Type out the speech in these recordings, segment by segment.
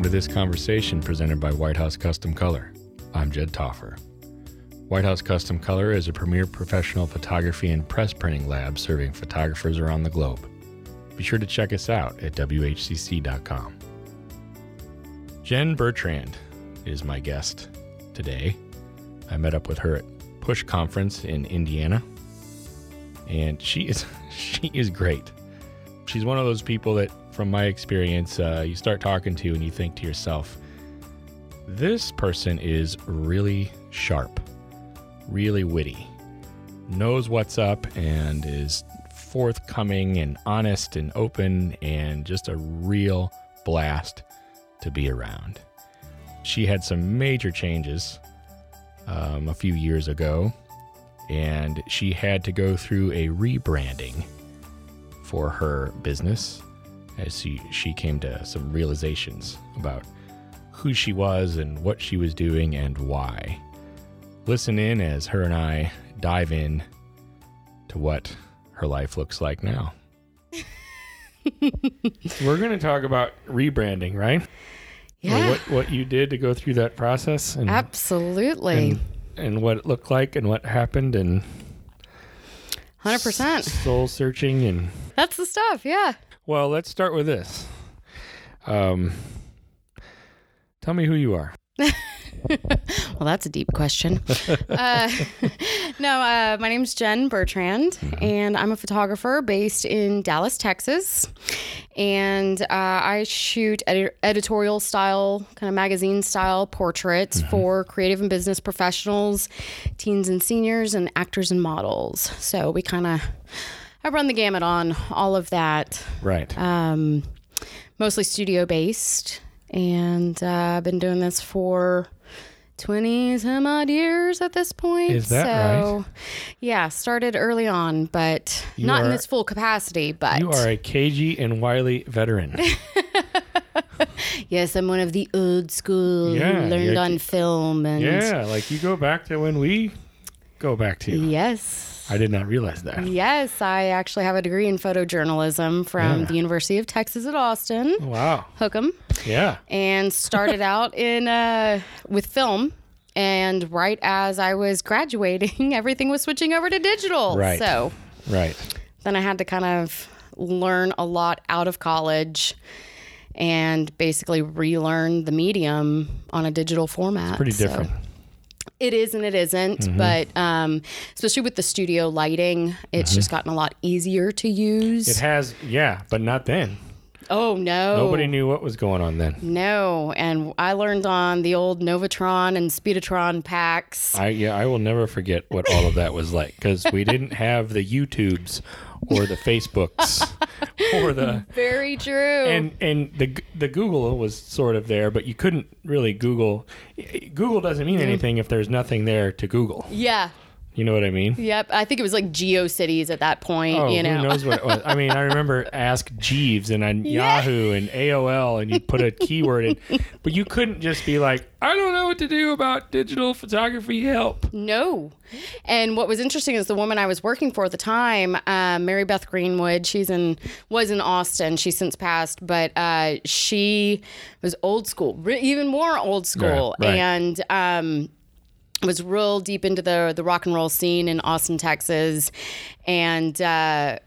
welcome to this conversation presented by White House Custom Color. I'm Jed Taufer. White House Custom Color is a premier professional photography and press printing lab serving photographers around the globe. Be sure to check us out at WHCC.com. Jen Bertrand is my guest today. I met up with her at Push Conference in Indiana, and she is she is great. She's one of those people that, from my experience, uh, you start talking to and you think to yourself, this person is really sharp, really witty, knows what's up, and is forthcoming and honest and open, and just a real blast to be around. She had some major changes um, a few years ago, and she had to go through a rebranding for her business as she, she came to some realizations about who she was and what she was doing and why. Listen in as her and I dive in to what her life looks like now. We're going to talk about rebranding, right? Yeah, What what you did to go through that process and absolutely. and, and what it looked like and what happened and 100%. soul searching and That's the stuff. Yeah. Well let's start with this um tell me who you are Well, that's a deep question. uh, no, uh, my name's Jen Bertrand, and I'm a photographer based in Dallas, Texas. And uh, I shoot edi- editorial style, kind of magazine style portraits for creative and business professionals, teens and seniors, and actors and models. So we kind of, I run the gamut on all of that. right um, mostly studio based, and uh, I've been doing this for twenty some odd years at this point. Is that so, right? Yeah, started early on, but You not in this full capacity. But you are a cagey and wily veteran yes, I'm one of the old school Yeah, learned on film and yeah like you go back to when we go back to yes. i did not realize that Yes, I actually have a degree in photojournalism from Yeah. the University of Texas at Austin. wow Hook 'em. yeah and started out in uh, with film. And right as I was graduating, everything was switching over to digital. Right. So right then I had to kind of learn a lot out of college and basically relearn the medium on a digital format. pretty So different it is and it isn't, but um, especially with the studio lighting, it's just gotten a lot easier to use. it has yeah but not then oh no! nobody knew what was going on then No, and I learned on the old Novatron and Speedotron packs. I yeah, I will never forget what all of that was like because we didn't have the YouTubes or the Facebooks or the Very true. and and the the Google was sort of there, but you couldn't really Google. Google doesn't mean anything if there's nothing there to Google. yeah. You know what I mean? Yep. I think it was like GeoCities at that point, Oh, you know. who knows what it was? I mean, I remember Ask Jeeves and on Yeah. Yahoo and AOL, and you put a keyword in, but you couldn't just be like, I don't know what to do about digital photography. Help! No. And what was interesting is the woman I was working for at the time, um, Mary Beth Greenwood. She's in was in Austin. She's since passed, but uh, she was old school, even more old school, right. and um, was real deep into the the rock and roll scene in Austin, Texas, and. Uh,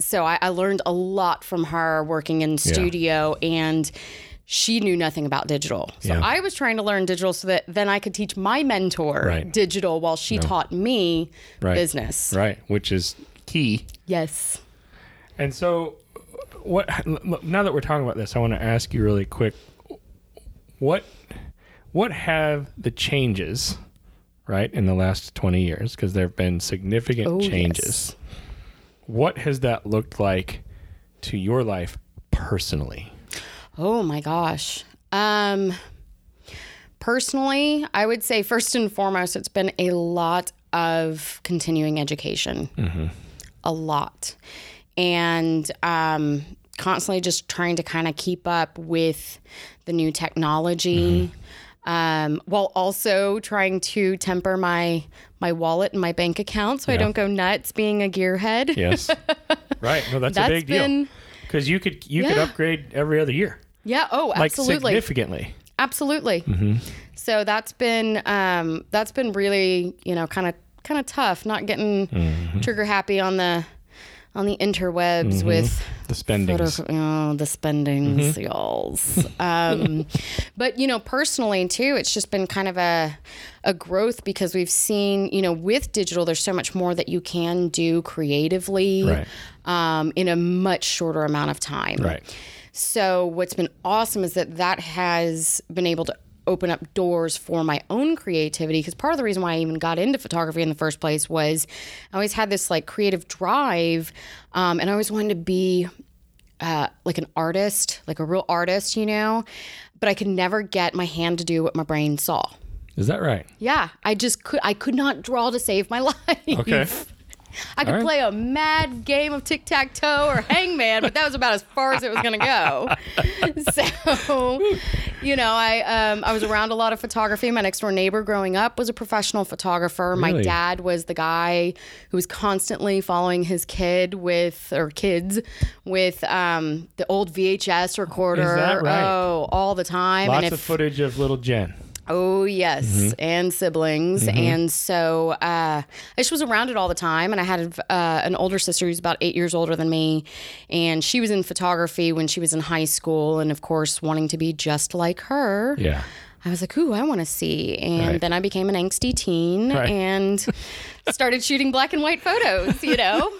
so I, I learned a lot from her working in studio and she knew nothing about digital. So Yeah. I was trying to learn digital so that then I could teach my mentor Right. digital while she taught me Right. business. Right, which is key. Yes. And so, what? Now that we're talking about this, I want to ask you really quick. What, what have the changes, right, in the last twenty years? Because there have been significant Oh, changes. What has that looked like to your life personally? Oh my gosh. Um personally, I would say first and foremost it's been a lot of continuing education. A lot. And um constantly just trying to kind of keep up with the new technology. Um, while also trying to temper my my wallet and my bank account so I don't go nuts being a gearhead. Yes, right. No, that's, a That's big deal because you could you could upgrade every other year. Yeah. Oh, absolutely. like significantly. Absolutely. So that's been um, that's been really you know kind of kind of tough not getting trigger happy on the on the interwebs with The spendings. photo, oh, the spendings, y'alls. Um, but you know, personally too, it's just been kind of a a growth because we've seen, you know, with digital, there's so much more that you can do creatively Right. um, in a much shorter amount of time. Right. So what's been awesome is that that has been able to open up doors for my own creativity because part of the reason why I even got into photography in the first place was I always had this like creative drive um, and I always wanted to be uh, like an artist, like a real artist, you know, but I could never get my hand to do what my brain saw. Is that right? Yeah, I just could. I could not draw to save my life. Okay. I could right. play a mad game of tic tac toe or hangman, but that was about as far as it was going to go. so, you know, I um, I was around a lot of photography. My next door neighbor growing up was a professional photographer. My dad was the guy who was constantly following his kid with or kids with um, the old VHS recorder. that right? Oh, all the time. Lots and if of footage of little Jen. Oh yes, and siblings, and so uh, I just was around it all the time. And I had uh, an older sister who's about eight years older than me, and she was in photography when she was in high school, and of course, wanting to be just like her. Yeah. I was like, "Ooh, I want to see," and Right. then I became an angsty teen Right. and started shooting black and white photos. You know,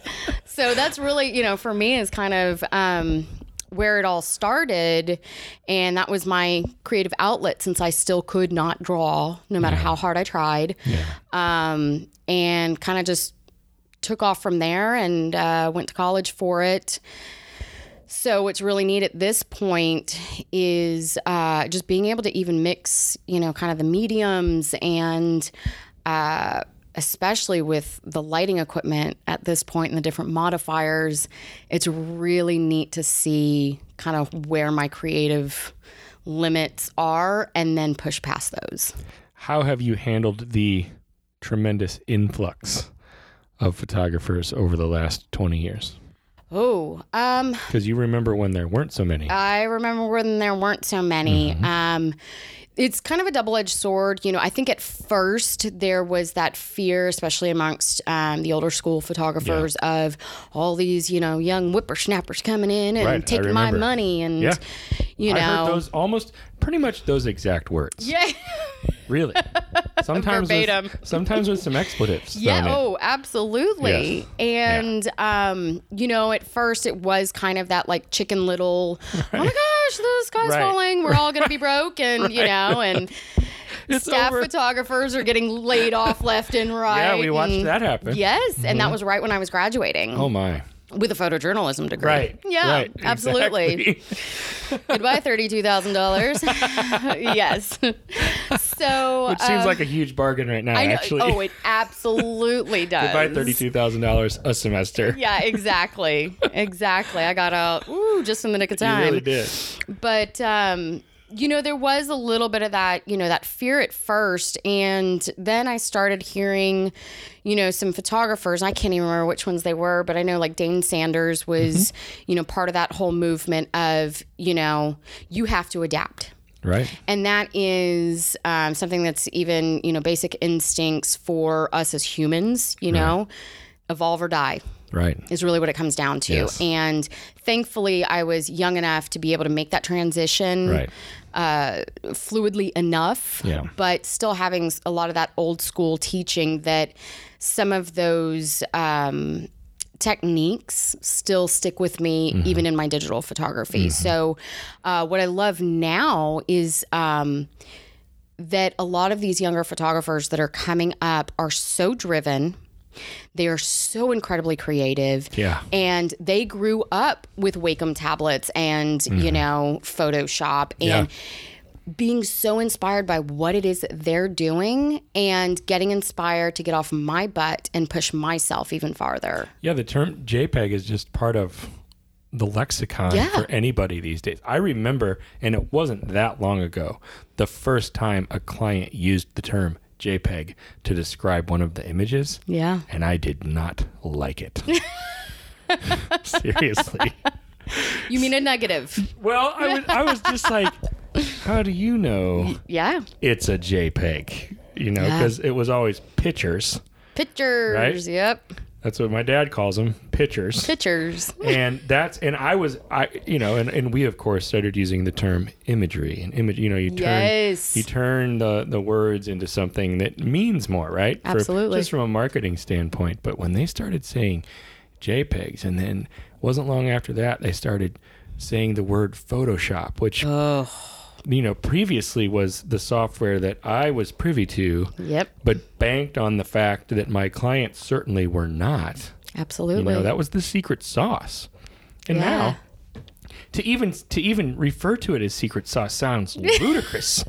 so that's really you know for me is kind of um, where it all started, and that was my creative outlet since I still could not draw no matter how hard I tried, um, and kind of just took off from there and uh, went to college for it. So what's really neat at this point is uh, just being able to even mix, you know, kind of the mediums and uh, especially with the lighting equipment at this point and the different modifiers, it's really neat to see kind of where my creative limits are and then push past those. How have you handled the tremendous influx of photographers over the last 20 years? Oh, um, Because you remember when there weren't so many. I remember when there weren't so many. Mm-hmm. Um, it's kind of a double edged sword. You know, I think at first there was that fear, especially amongst um, the older school photographers, of all these, you know, young whippersnappers coming in and Right, taking my money. And, Yeah. you know, I heard those almost pretty much those exact words. yeah. Really. Sometimes Verbatim. with, sometimes with some expletives. Yeah, oh, absolutely. Yes. And um, you know, at first it was kind of that like chicken little, oh my gosh, the sky's Right. falling, we're all gonna be broke, and you know, and It's staff over. photographers are getting laid off left and right. Yeah, we watched and- that happen. Yes, and that was right when I was graduating Oh my. With a photojournalism degree. Right. Yeah, right, absolutely. exactly. Goodbye, thirty-two thousand dollars. yes. So Which seems um, like a huge bargain right now, know. actually. Oh, it absolutely does. Goodbye $32,000 a semester. Yeah, exactly. exactly. I got out ooh, just in the nick of You time. really did. But um, you know, there was a little bit of that, you know, that fear at first. And then I started hearing, you know, some photographers, I can't even remember which ones they were, but I know like Dane Sanders was, you know, part of that whole movement of, you know, you have to adapt Right. and that is um, something that's even you know basic instincts for us as humans you know evolve or die Right. is really what it comes down to Yes. and thankfully i was young enough to be able to make that transition Right. Uh, fluidly enough Yeah. but still having a lot of that old school teaching that some of those um, techniques still stick with me Mm-hmm. even in my digital photography so uh, what i love now is um, that a lot of these younger photographers that are coming up are so driven they are so incredibly creative Yeah. and they grew up with Wacom tablets and you know Photoshop Mm-hmm. Yeah. and being so inspired by what it is that they're doing and getting inspired to get off my butt and push myself even farther. Yeah, the term JPEG is just part of the lexicon Yeah. for anybody these days. I remember, and it wasn't that long ago, the first time a client used the term JPEG to describe one of the images, Yeah. and I did not like it. Seriously. You mean a negative? Well, I was, I was just like, how do you know Yeah. it's a JPEG? You know, Yeah. because it was always pictures. Pictures. Right? Yep. That's what my dad calls them, pictures. Pictures. and that's and I was I you know and, and we of course started using the term imagery and image you know you turn Yes. you turn the the words into something that means more right For- Absolutely. just from a marketing standpoint but when they started saying JPEGs and then wasn't long after that they started saying the word Photoshop which Oh. You know previously was the software that I was privy to Yep. but banked on the fact that my clients certainly were not Absolutely. you know, that was the secret sauce. And Yeah. now to even to even refer to it as secret sauce sounds ludicrous.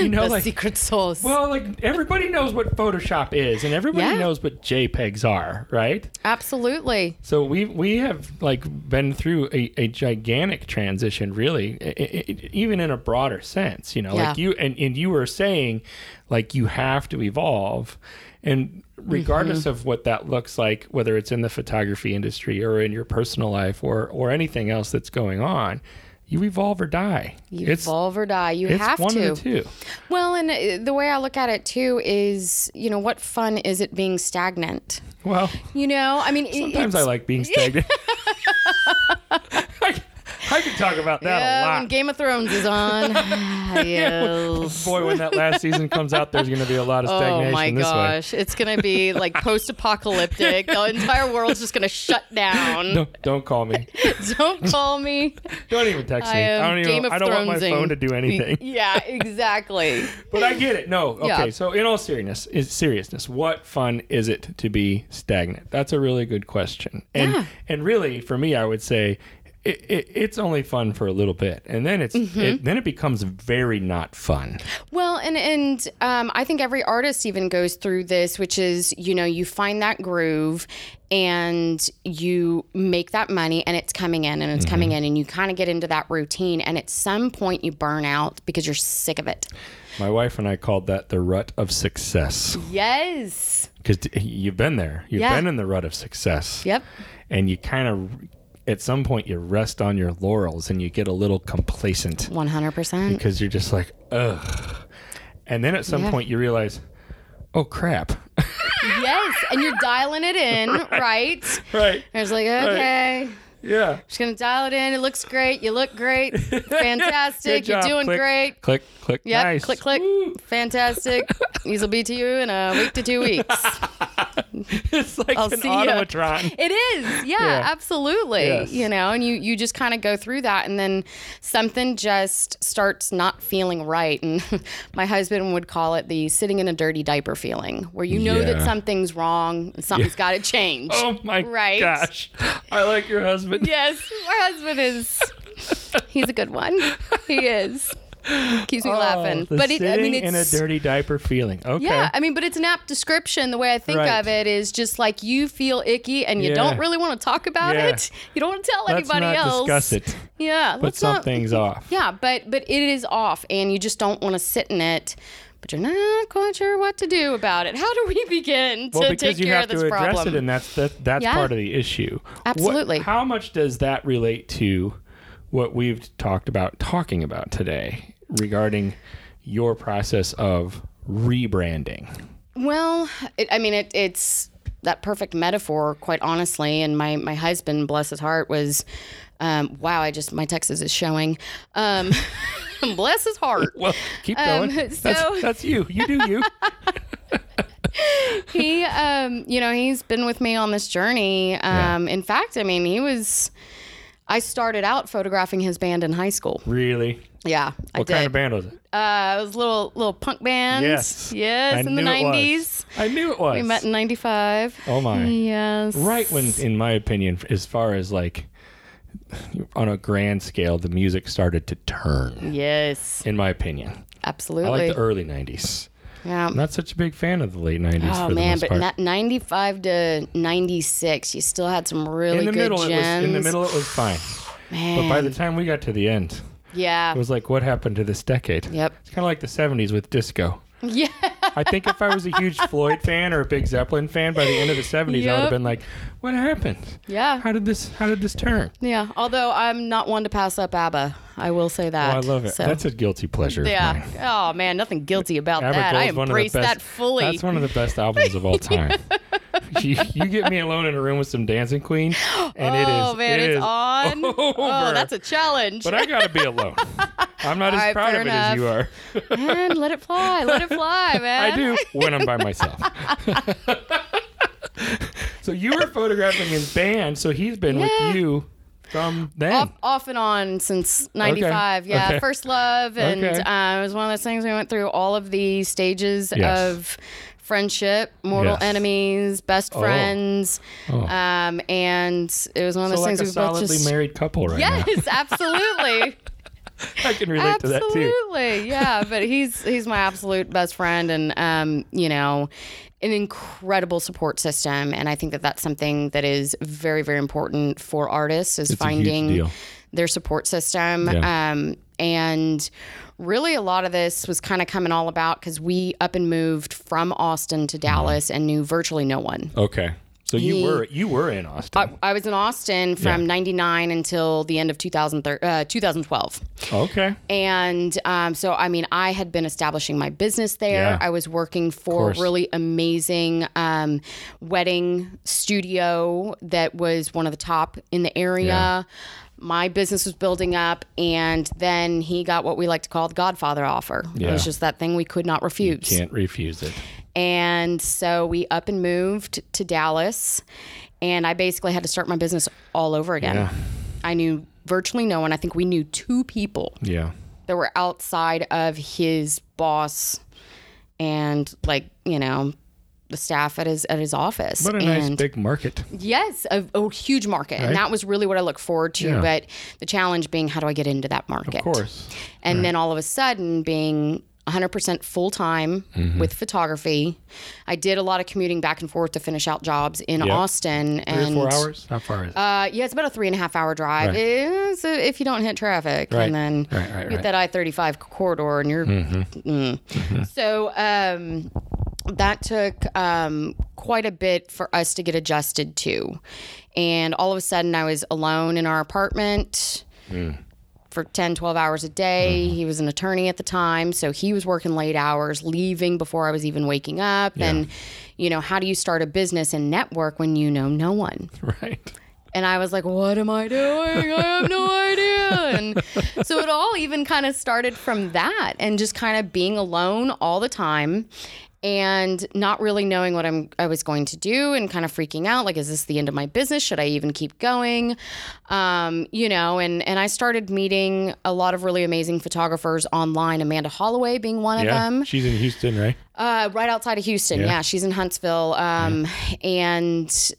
you know, the like secret sauce. well, like everybody knows what Photoshop is, and everybody Yeah. knows what JPEGs are, right? Absolutely. So we we have like been through a, a gigantic transition, really, i- i- i- even in a broader sense. You know, like you and, and you were saying, like you have to evolve, and regardless Mm-hmm. of what that looks like, whether it's in the photography industry or in your personal life or or anything else that's going on, you evolve or die. You it's evolve or die. You it's have one to. of the two. Well, and uh, the way I look at it too is, you know, what fun is it being stagnant? Well, You know, I mean, sometimes I like being stagnant. I, I could talk about that Yeah, a lot. when Game of Thrones is on. yes. Boy, when that last season comes out, there's going to be a lot of oh, stagnation Oh my this way. gosh, it's gonna be like post-apocalyptic. The entire world's just gonna shut down. No, don't call me. Don't call me. Don't even text I me. I don't even. Game of I don't want my phone to do anything. Yeah, exactly. But I get it. No. Okay. Yeah. So in all seriousness, is seriousness, what fun is it to be stagnant? That's a really good question. And Yeah. and really, for me, I would say. It, it, it's only fun for a little bit, and then it's Mm-hmm. it, then it becomes very not fun. Well, and and um, I think every artist even goes through this, which is you know you find that groove and you make that money and it's coming in and it's coming in and you kind of get into that routine and at some point you burn out because you're sick of it. My wife and I called that the rut of success Yes. because you've been there. You've Yeah. been in the rut of success. Yep. and you kind of at some point you rest on your laurels and you get a little complacent One hundred percent. because you're just like ugh and then at some Yeah. point you realize oh crap Yes, and you're dialing it in, right? right I was like, okay, yeah just gonna dial it in. It looks great. You look great. Fantastic. You're doing Click, great. click click Yep. nice Click, click. Woo. Fantastic. These will be to you in a week to two weeks. it's like I'll an automatron It is. Yeah, Yeah. absolutely. Yes. You know, and you you just kind of go through that and then something just starts not feeling right and my husband would call it the sitting in a dirty diaper feeling where you know that something's wrong and something's got to change. oh my Right. gosh i like your husband Yes, my husband is he's a good one. He is. Keeps me oh, laughing. Oh, the But it, I mean sitting in a dirty diaper feeling okay Yeah, I mean, but it's an apt description. The way I think Right. of it is just like you feel icky and you Yeah. don't really want to talk about Yeah. it. You don't want to tell let's anybody not else. discuss it Yeah, but let's not- something's off Yeah, but but it is off, and you just don't want to sit in it. But you're not quite sure what to do about it. How do we begin to well, because take you care have of this to address problem? it, and that's that, that's Yeah. part of the issue. What- Absolutely. how much does that relate to what we've talked about talking about today regarding your process of rebranding? Well, it, I mean, it, it's that perfect metaphor, quite honestly. And my my husband, bless his heart, was, um, wow. I just my Texas is showing. Um, bless his heart. Well, keep Um, going. so- that's, that's you. You do you. He, um, you know, he's been with me on this journey. Um, In fact, I mean, he was. I started out photographing his band in high school. really? Yeah, I What did. kind of band was it? Uh, it was a little little punk band. Yes. yes, I in the knew it was. nineties. I knew it was. We met in ninety five. oh my. Yes. Right when, in my opinion, as far as like on a grand scale, the music started to turn. Yes, In my opinion, Absolutely. I like the early '90s. Yeah. Not such a big fan of the late '90s. Oh man, but part. not 95 to 96, you still had some really in the good middle, gems. it was in the middle. It was fine. Man. But by the time we got to the end, yeah. it was like, what happened to this decade? Yep. It's kind of like the '70s with disco. Yeah. I think if I was a huge Floyd fan or a big Zeppelin fan by the end of the 70s, I would have been like, what happened? Yeah. How did this how did this turn? Yeah. Although I'm not one to pass up ABBA. I will say that. Oh. I love it. So, That's a guilty pleasure. yeah. Oh man, nothing guilty about ABBA that. I Gold's one of the embrace best- that fully. That's one of the best albums of all time. you, you get me alone in a room with some Dancing Queen, and it oh, is. oh man, it it's is on. over. Oh, that's a challenge. But I gotta be alone. I'm not as All right, proud of it as you are. man, let it fly. Let it fly, man. I do when I'm by myself. so you were photographing his band, so he's been Yeah. with you from then. Off, off and on since 95 yeah Okay. first love and Okay. uh, it was one of those things we went through all of the stages Yes. of friendship mortal Yes. enemies best Oh. friends Oh. um, and it was one of so those like things a we both solidly just married couple right now. yes absolutely I can relate to that too. Absolutely, yeah. But he's he's my absolute best friend, and um, you know, an incredible support system. And I think that that's something that is very very important for artists is It's finding their support system. Yeah. Um, and really, a lot of this was kind of coming all about because we up and moved from Austin to Dallas and knew virtually no one. Okay. So you He- were you were in Austin. I, I was in Austin from Yeah. 99 until the end of 2013, uh, 2012. okay. And um, so, I mean, I had been establishing my business there. Yeah. I was working for a really amazing um, wedding studio that was one of the top in the area. Yeah. My business was building up, and then he got what we like to call the Godfather offer. yeah. It was just that thing we could not refuse. you Can't refuse it. And so we up and moved to Dallas, and I basically had to start my business all over again. Yeah. I knew virtually no one. I think we knew two people Yeah. that were outside of his boss and like you know the staff at his at his office What a nice big market. yes a, a huge market Right. and that was really what i look forward to Yeah. but the challenge being how do i get into that market Of course. and then all of a sudden being 100% full time Mm-hmm. with photography i did a lot of commuting back and forth to finish out jobs in Yep. austin Three or and four hours? How far is it? uh, yeah, it's about a three and a half hour drive. Right. It's, uh, if you don't hit traffic, Right. and then Right, right, right. get that I thirty five corridor, and you're. Mm. So um, that took um, quite a bit for us to get adjusted to, and all of a sudden I was alone in our apartment. For 10, 12 hours a day. Mm-hmm. He was an attorney at the time. So he was working late hours, leaving before I was even waking up. And, you know, how do you start a business and network when you know no one? right. And I was like, what am I doing? I have no idea. And so it all even kind of started from that and just kind of being alone all the time and not really knowing what I'm I was going to do and kind of freaking out like is this the end of my business should I even keep going um, you know and and I started meeting a lot of really amazing photographers online Amanda Holloway being one of Yeah. them She's in Houston, right? uh, right outside of Houston. Yeah. Yeah, she's in Huntsville. Um, And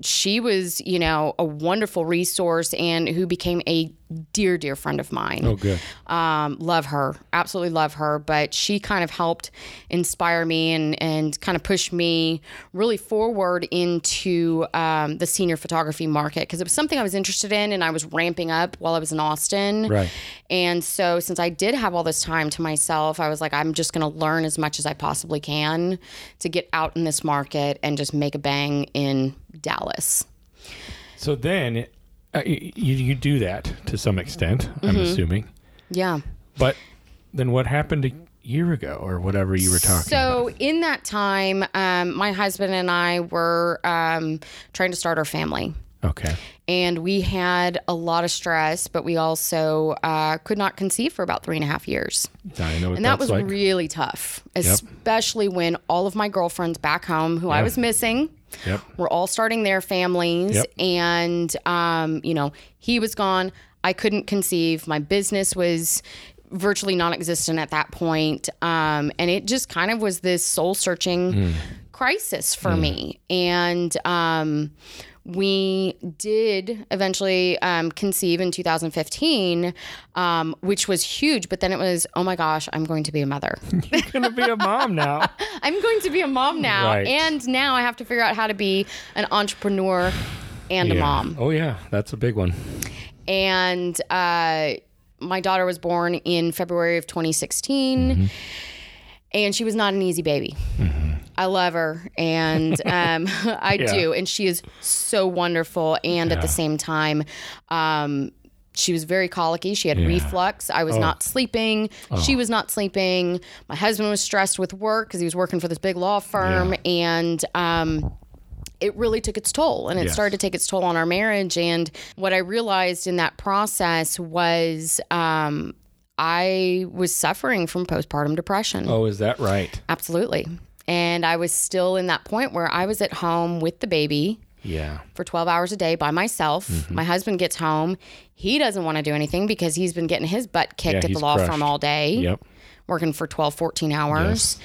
she was, you know, a wonderful resource and who became a dear, dear friend of mine. Oh, good. Um, love her, absolutely love her. But she kind of helped inspire me and, and kind of push me really forward into um, the senior photography market because it was something I was interested in and I was ramping up while I was in Austin. Right. And so, since I did have all this time to myself, I was like, I'm just going to learn as much as I possibly can to get out in this market and just make a bang in Dallas. So then uh, you, you do that to some extent, I'm Mm-hmm. assuming. Yeah. But then what happened a year ago or whatever you were talking about? So, in that time, um, my husband and I were um, trying to start our family. Okay. And we had a lot of stress, but we also uh, could not conceive for about three and a half years. I know And that was like. really tough, especially when all of my girlfriends back home who I was missing yep. were all starting their families. Yep. And, um, you know, he was gone. I couldn't conceive. My business was virtually non existent at that point. Um, and it just kind of was this soul searching Hmm. crisis for me. And, um, we did eventually um, conceive in 2015, um, which was huge. But then it was, oh my gosh, I'm going to be a mother. I'm gonna be a mom now. I'm going to be a mom now. Right. And now I have to figure out how to be an entrepreneur and a mom. Oh yeah, that's a big one. And uh, my daughter was born in February of 2016. and she was not an easy baby. I love her, and um, I Yeah. do, and she is so wonderful. And at the same time, um, she was very colicky. She had reflux. I was not sleeping. She was not sleeping. My husband was stressed with work because he was working for this big law firm, and um, it really took its toll and it Yes. started to take its toll on our marriage. And what I realized in that process was um, I was suffering from postpartum depression. Oh, is that right? Absolutely. And I was still in that point where I was at home with the baby Yeah. for 12 hours a day by myself. Mm-hmm. My husband gets home. He doesn't want to do anything because he's been getting his butt kicked Yeah, at the law crushed. firm all day Yep. Working for 12 14 hours.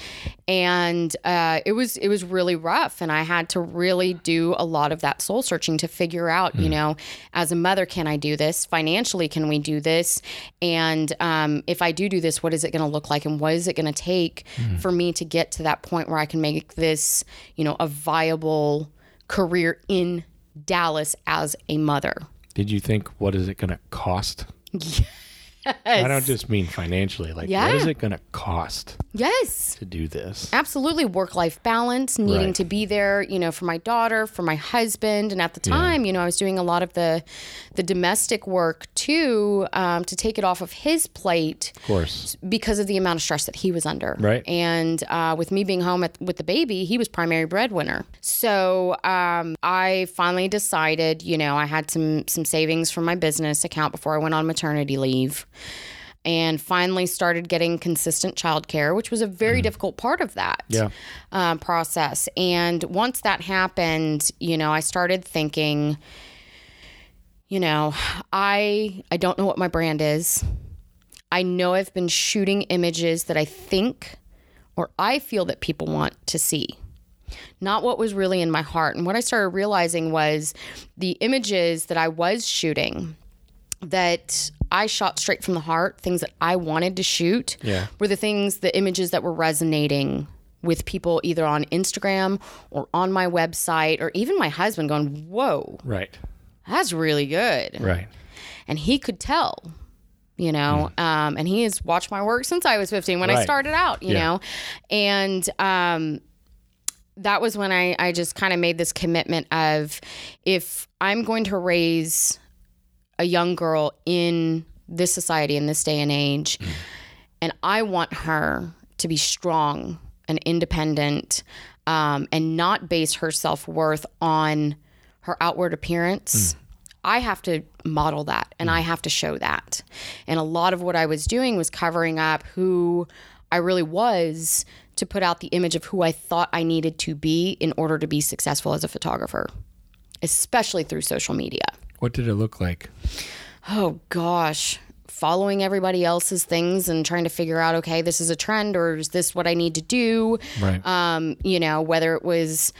And uh, it was it was really rough and i had to really do a lot of that soul searching to figure out you know as a mother can i do this? Financially can we do this? And um, if i do do this what is it going to look like and what is it going to take for me to get to that point where i can make this you know a viable career in dallas as a mother? Did you think what is it going to cost? I don't just mean financially. Like, Yeah. what is it going to cost yes to do this? absolutely work life balance needing Right. to be there you know for my daughter for my husband and at the time you know i was doing a lot of the the domestic work too um, to take it off of his plate Of course. because of the amount of stress that he was under Right. and uh, with me being home at, with the baby he was primary breadwinner so um, i finally decided you know i had some some savings from my business account before i went on maternity leave and finally started getting consistent childcare, which was a very difficult part of that Yeah. um, process. And once that happened, you know, I started thinking, you know, I I don't know what my brand is. I know I've been shooting images that I think or I feel that people want to see. Not what was really in my heart. And what I started realizing was the images that I was shooting that I shot straight from the heart, things that I wanted to shoot, Yeah. were the things, the images that were resonating with people either on Instagram or on my website or even my husband going, Whoa, Right. that's really good. Right. And he could tell, you know, um, and he has watched my work since I was 15 when I started out, you Yeah. know, and um, that was when I, I just kind of made this commitment of if I'm going to raise a young girl in this society, in this day and age, and I want her to be strong and independent um, and not base her self worth on her outward appearance. I have to model that and I have to show that. And a lot of what I was doing was covering up who I really was to put out the image of who I thought I needed to be in order to be successful as a photographer, especially through social media. What did it look like? Oh gosh, following everybody else's things and trying to figure out, okay, this is a trend or is this what I need to do? Right. Um, you know, whether it was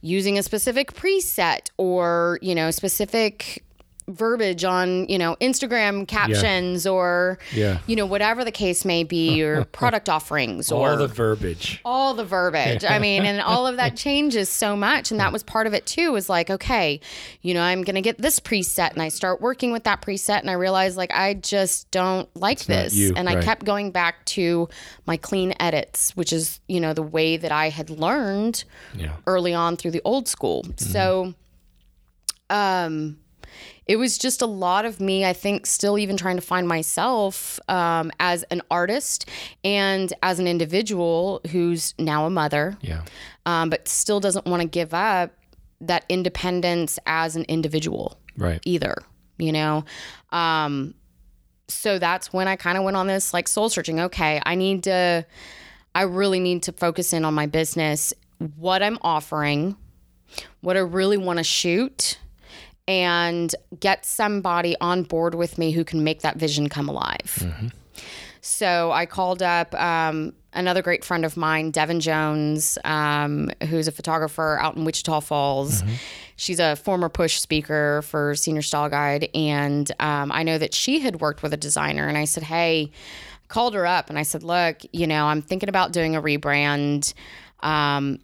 using a specific preset or, you know, specific verbiage on, you know, Instagram captions or, Yeah. you know, whatever the case may be, or product offerings or All the verbiage. all the verbiage. I mean, and all of that changes so much. And that was part of it too, was like, okay, you know, I'm going to get this preset and I start working with that preset and I realize like, I just don't like not this. you, and I kept going back to my clean edits, which is, you know, the way that I had learned Yeah. early on through the old school. So, um, it was just a lot of me, I think, still even trying to find myself um, as an artist and as an individual who's now a mother, Yeah. um, but still doesn't want to give up that independence as an individual Right. either, you know? Um, so that's when I kind of went on this like soul searching. Okay, I need to, I really need to focus in on my business, what I'm offering, what I really want to shoot, and get somebody on board with me who can make that vision come alive. So I called up um, another great friend of mine, Devin Jones, um, who's a photographer out in Wichita Falls. She's a former push speaker for Senior Style Guide. And um, I know that she had worked with a designer. And I said, hey, called her up and I said, look, you know, I'm thinking about doing a rebrand. Um,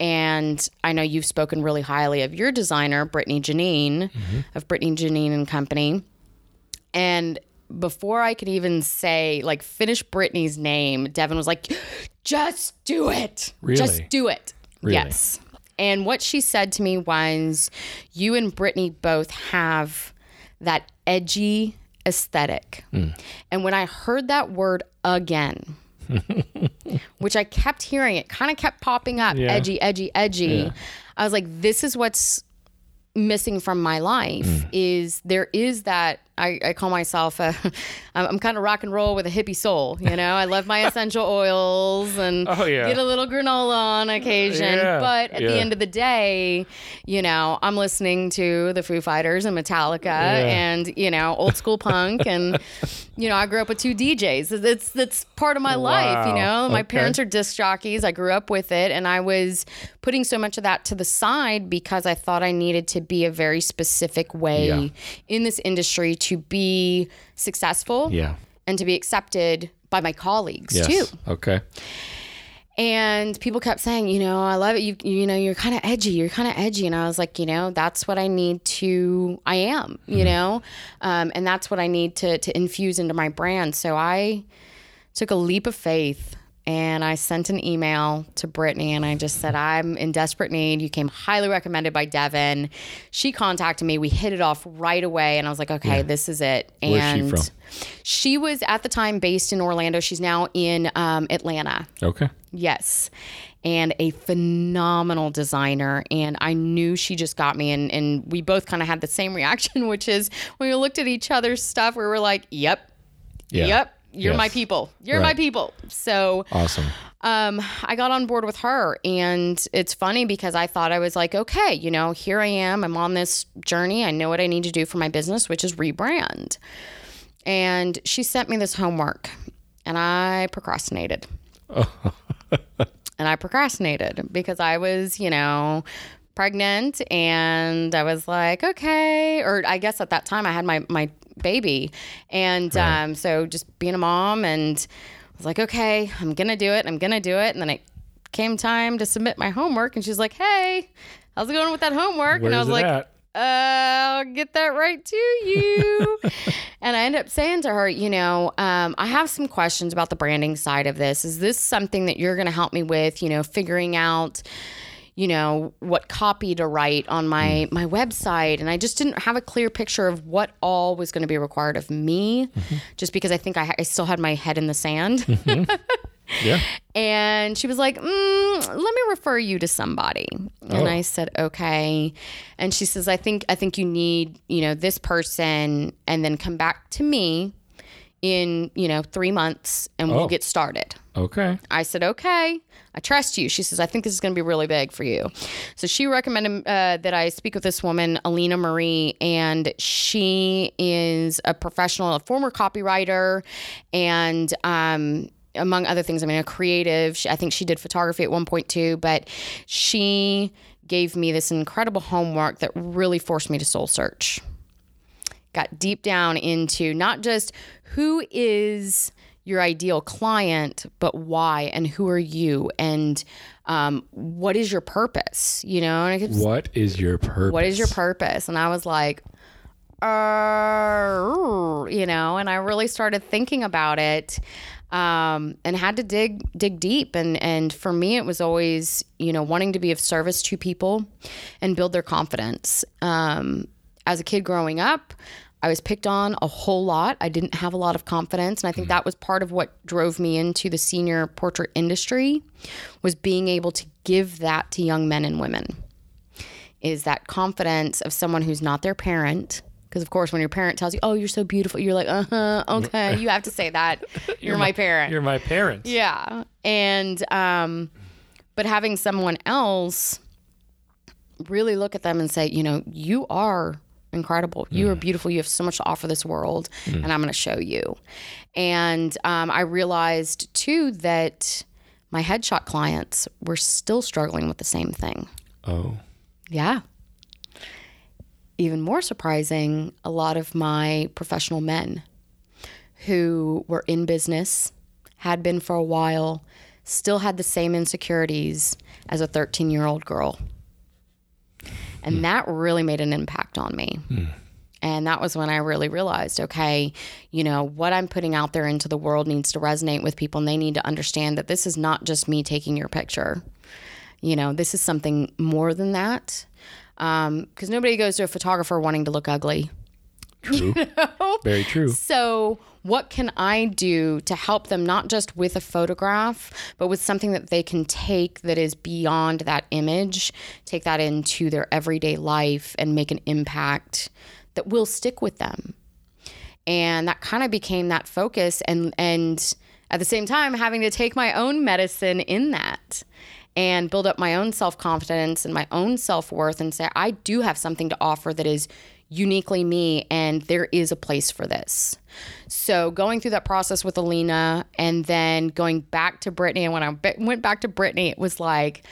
and I know you've spoken really highly of your designer, Brittany Janine, of Brittany Janine and Company. And before I could even say, like, finish Brittany's name, Devin was like, just do it. Really? Just do it. Really? Yes. And what she said to me was, You and Brittany both have that edgy aesthetic. Hmm. And when I heard that word again, which I kept hearing, it kind of kept popping up Yeah. edgy, edgy, edgy. I was like, This is what's missing from my life Hmm. is there is that I, I call myself a I'm, kind of rock and roll with a hippie soul you know? I love my essential oils and Oh, yeah. get a little granola on occasion. Yeah, but at yeah. the end of the day you know I'm listening to the Foo Fighters and Metallica and you know old school punk and you know I grew up with two DJs it's that's part of my life you know? My Okay. parents are disc jockeys. I grew up with it, and I was putting so much of that to the side because I thought I needed to be a very specific way in this industry to be successful Yeah. and to be accepted by my colleagues Yes. too. Okay. And people kept saying, you know, I love it. You, you know, you're kind of edgy. You're kind of edgy. And I was like, you know, that's what I need to. I am. You know, um, and that's what I need to to infuse into my brand. So I took a leap of faith and I sent an email to Brittany and I just said, I'm in desperate need. You came highly recommended by Devin. She contacted me. We hit it off right away. And I was like, okay, this is it. Where's she and from? she was at the time based in Orlando. She's now in um, Atlanta. Okay. Yes. And a phenomenal designer. And I knew she just got me. And, and we both kind of had the same reaction, which is when we looked at each other's stuff, we were like, yep, Yeah. yep, you're my people. You're my people. So Awesome. um, I got on board with her. And it's funny because I thought I was like, okay, you know, here I am. I'm on this journey. I know what I need to do for my business, which is rebrand. And she sent me this homework and I procrastinated. and I procrastinated because I was, you know, pregnant and I was like, okay, or I guess at that time I had my my baby. And um so just being a mom and I was like, okay, I'm going to do it. I'm going to do it. And then it came time to submit my homework and she's like, "Hey, how's it going with that homework?" Where's and I was like, at? Uh, I'll get that right to you. and I end up saying to her, you know, um, I have some questions about the branding side of this. Is this something that you're going to help me with, you know, figuring out, you know, what copy to write on my mm. my website? And I just didn't have a clear picture of what all was going to be required of me, mm-hmm. just because I think I, I still had my head in the sand. Mm-hmm. Yeah. And she was like, mm, "Let me refer you to somebody." And Oh. I said, "Okay." And she says, "I think I think you need, you know, this person and then come back to me in, you know, 3 months and Oh. we'll get started." Okay. I said, "Okay. I trust you." She says, "I think this is going to be really big for you." So she recommended uh, that I speak with this woman, Alina Marie, and she is a professional, a former copywriter, and um, among other things, I mean, a creative. She, I think she did photography at one point too, but she gave me this incredible homework that really forced me to soul search got deep down into not just who is your ideal client, but why and who are you and um, what is your purpose? You know, and I could, What is your purpose? what is your purpose? And I was like, uh, you know, and I really started thinking about it. Um, and had to dig dig deep and and for me it was always you know wanting to be of service to people and build their confidence um, as a kid growing up I was picked on a whole lot. I didn't have a lot of confidence, and I think that was part of what drove me into the senior portrait industry was being able to give that to young men and women. Is that confidence of someone who's not their parent? Because of course, when your parent tells you, "Oh, you're so beautiful," you're like, "Uh huh, okay." You have to say that you're, my, parent. You're my parent. Yeah. And um but having someone else really look at them and say, you know, you are incredible. You are beautiful. You have so much to offer this world and I'm going to show you. And um, I realized too that my headshot clients were still struggling with the same thing. Oh. Yeah. Even more surprising, a lot of my professional men who were in business, had been for a while, still had the same insecurities as a 13 year old girl. And that really made an impact on me. And that was when I really realized okay, you know, what I'm putting out there into the world needs to resonate with people and they need to understand that this is not just me taking your picture. You know, this is something more than that. Because um, nobody goes to a photographer wanting to look ugly. True. You know? Very true. So, what can I do to help them not just with a photograph, but with something that they can take that is beyond that image, take that into their everyday life and make an impact that will stick with them. And that kind of became that focus and and at the same time having to take my own medicine in that and build up my own self-confidence and my own self-worth and say I do have something to offer that is uniquely me and there is a place for this. So going through that process with Alina and then going back to Brittany and when I went back to Brittany it was like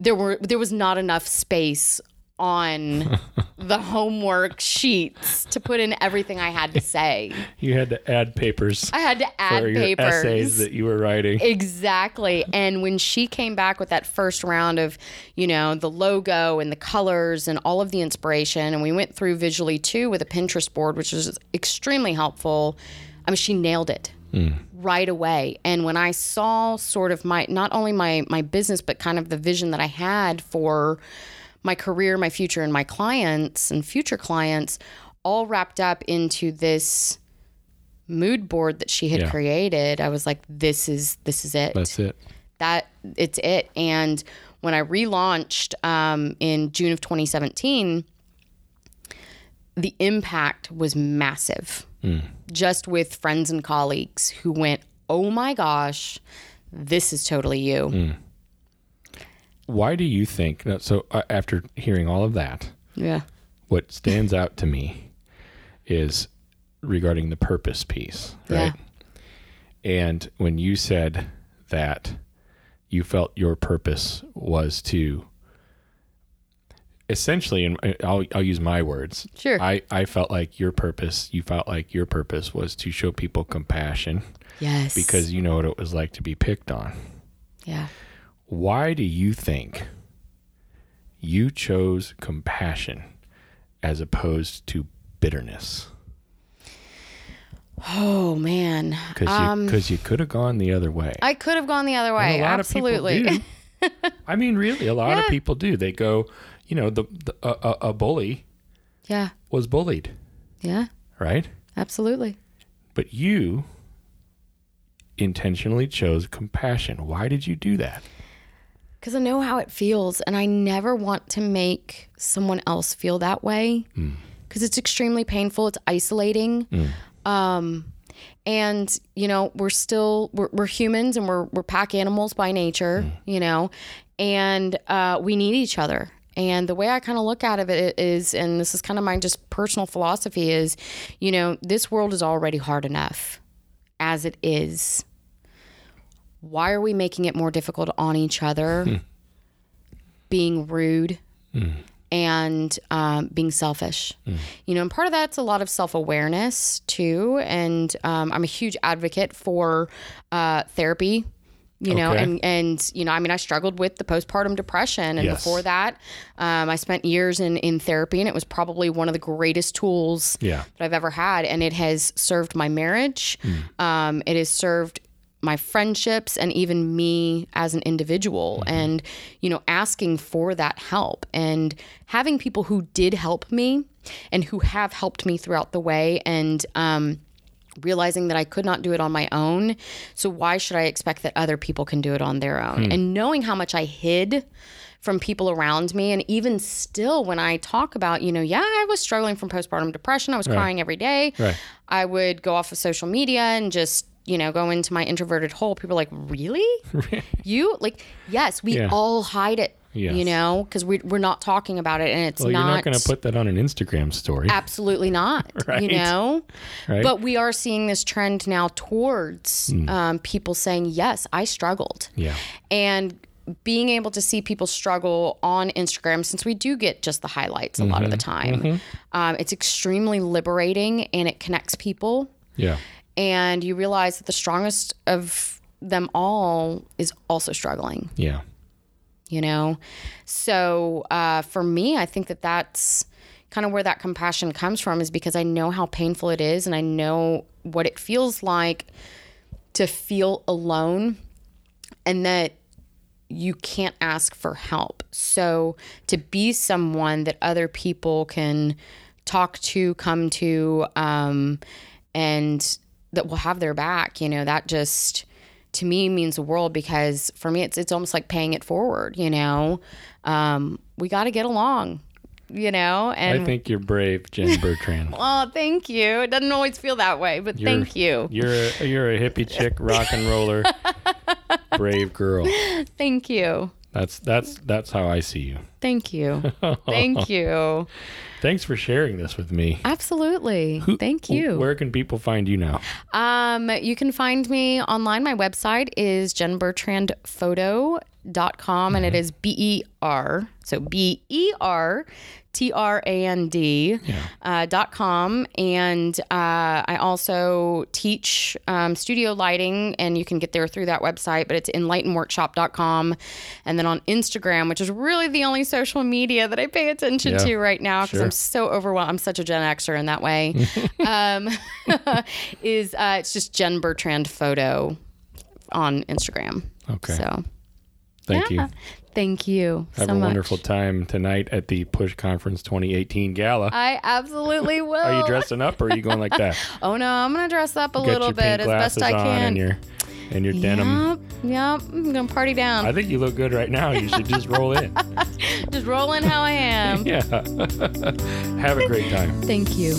there were there was not enough space on the homework sheets to put in everything I had to say. You had to add papers. I had to add for papers. Your essays that you were writing. Exactly. And when she came back with that first round of, you know, the logo and the colors and all of the inspiration, and we went through visually too with a Pinterest board, which was extremely helpful. I mean, she nailed it. Mm. right away and when i saw sort of my not only my my business but kind of the vision that i had for my career, my future, and my clients and future clients all wrapped up into this mood board that she had yeah. created. I was like, this is this is it. That's it. That it's it. And when I relaunched um, in June of 2017, the impact was massive. Mm. Just with friends and colleagues who went, "Oh my gosh, this is totally you." Mm why do you think so uh, after hearing all of that yeah. what stands out to me is regarding the purpose piece right? Yeah. and when you said that you felt your purpose was to essentially and I'll, I'll use my words sure. I, I felt like your purpose you felt like your purpose was to show people compassion yes. because you know what it was like to be picked on. Yeah why do you think you chose compassion as opposed to bitterness? Oh man, because you, um, you could have gone the other way. I could have gone the other way. Absolutely. I mean, really, a lot yeah. of people do. They go, you know, the, the a, a bully, yeah, was bullied. Yeah. Right. Absolutely. But you intentionally chose compassion. Why did you do that? Because I know how it feels, and I never want to make someone else feel that way because mm. it's extremely painful. It's isolating. Mm. Um, and you know we're still we're, we're, humans and we're we're pack animals by nature mm. you know and uh, we need each other and the way i kind of look at it is and this is kind of my just personal philosophy is you know this world is already hard enough as it is why are we making it more difficult on each other? Hmm. Being rude mm. and um, being selfish. Mm. You know, and part of that's a lot of self awareness too. And um, I'm a huge advocate for uh, therapy you know okay. and and you know i mean i struggled with the postpartum depression and yes. before that um, i spent years in in therapy and it was probably one of the greatest tools yeah. that i've ever had and it has served my marriage mm. um, it has served my friendships and even me as an individual mm-hmm. and you know asking for that help and having people who did help me and who have helped me throughout the way and um, realizing that I could not do it on my own so why should I expect that other people can do it on their own hmm. and knowing how much I hid from people around me and even still when I talk about you know yeah I was struggling from postpartum depression I was right. crying every day right. I would go off of social media and just you know, go into my introverted hole, people are like, really? you? Like, yes, we yeah. all hide it. Yes. You know, because we, we're not talking about it, and it's well, not. You're not going to put that on an Instagram story. Absolutely not. right. You know, right. but we are seeing this trend now towards mm. um, people saying, "Yes, I struggled." Yeah. And being able to see people struggle on Instagram, since we do get just the highlights a mm-hmm. lot of the mm-hmm. time, mm-hmm. um, it's extremely liberating and it connects people. Yeah and you realize that the strongest of them all is also struggling. Yeah. You know? So uh, for me, I think that that's, kind of where that compassion comes from is because I know how painful it is and I know what it feels like to feel alone and that you can't ask for help. So to be someone that other people can talk to, come to, um, and that will have their back, you know, that just to me means the world because for me it's it's almost like paying it forward, you know. Um, we got to get along, you know. And I think you're brave, Jen Bertrand. oh, thank you. It doesn't always feel that way, but You're- thank you, You're a, you're a hippie chick, rock and roller, brave girl. thank you, That's that's that's how I see you. thank you, thank you. Thanks for sharing this with me. Absolutely, thank you. Where can people find you now? Um, you can find me online. My website is jenbertrandphoto.com and it is B E R. So B E R T R A N D uh, dot com. And uh, I also teach um, studio lighting, and you can get there through that website, but it's enlightenworkshop.com. And then on Instagram, which is really the only social media that I pay attention Yeah, to right now because sure. I'm so overwhelmed. I'm such a Gen Xer in that way. um, is uh, it's just Jen Bertrand photo on Instagram. Okay. So Thank yeah. you. Thank you Have so a much. wonderful time tonight at the Push Conference 2018 Gala. I absolutely will. Are you dressing up or are you going like that? Oh no, I'm gonna dress up a Got little bit as best I can. and your and your denim. Yep, yep. I'm gonna party down. I think you look good right now. You should just roll in. Just roll in how I am. yeah. Have a great time. Thank you.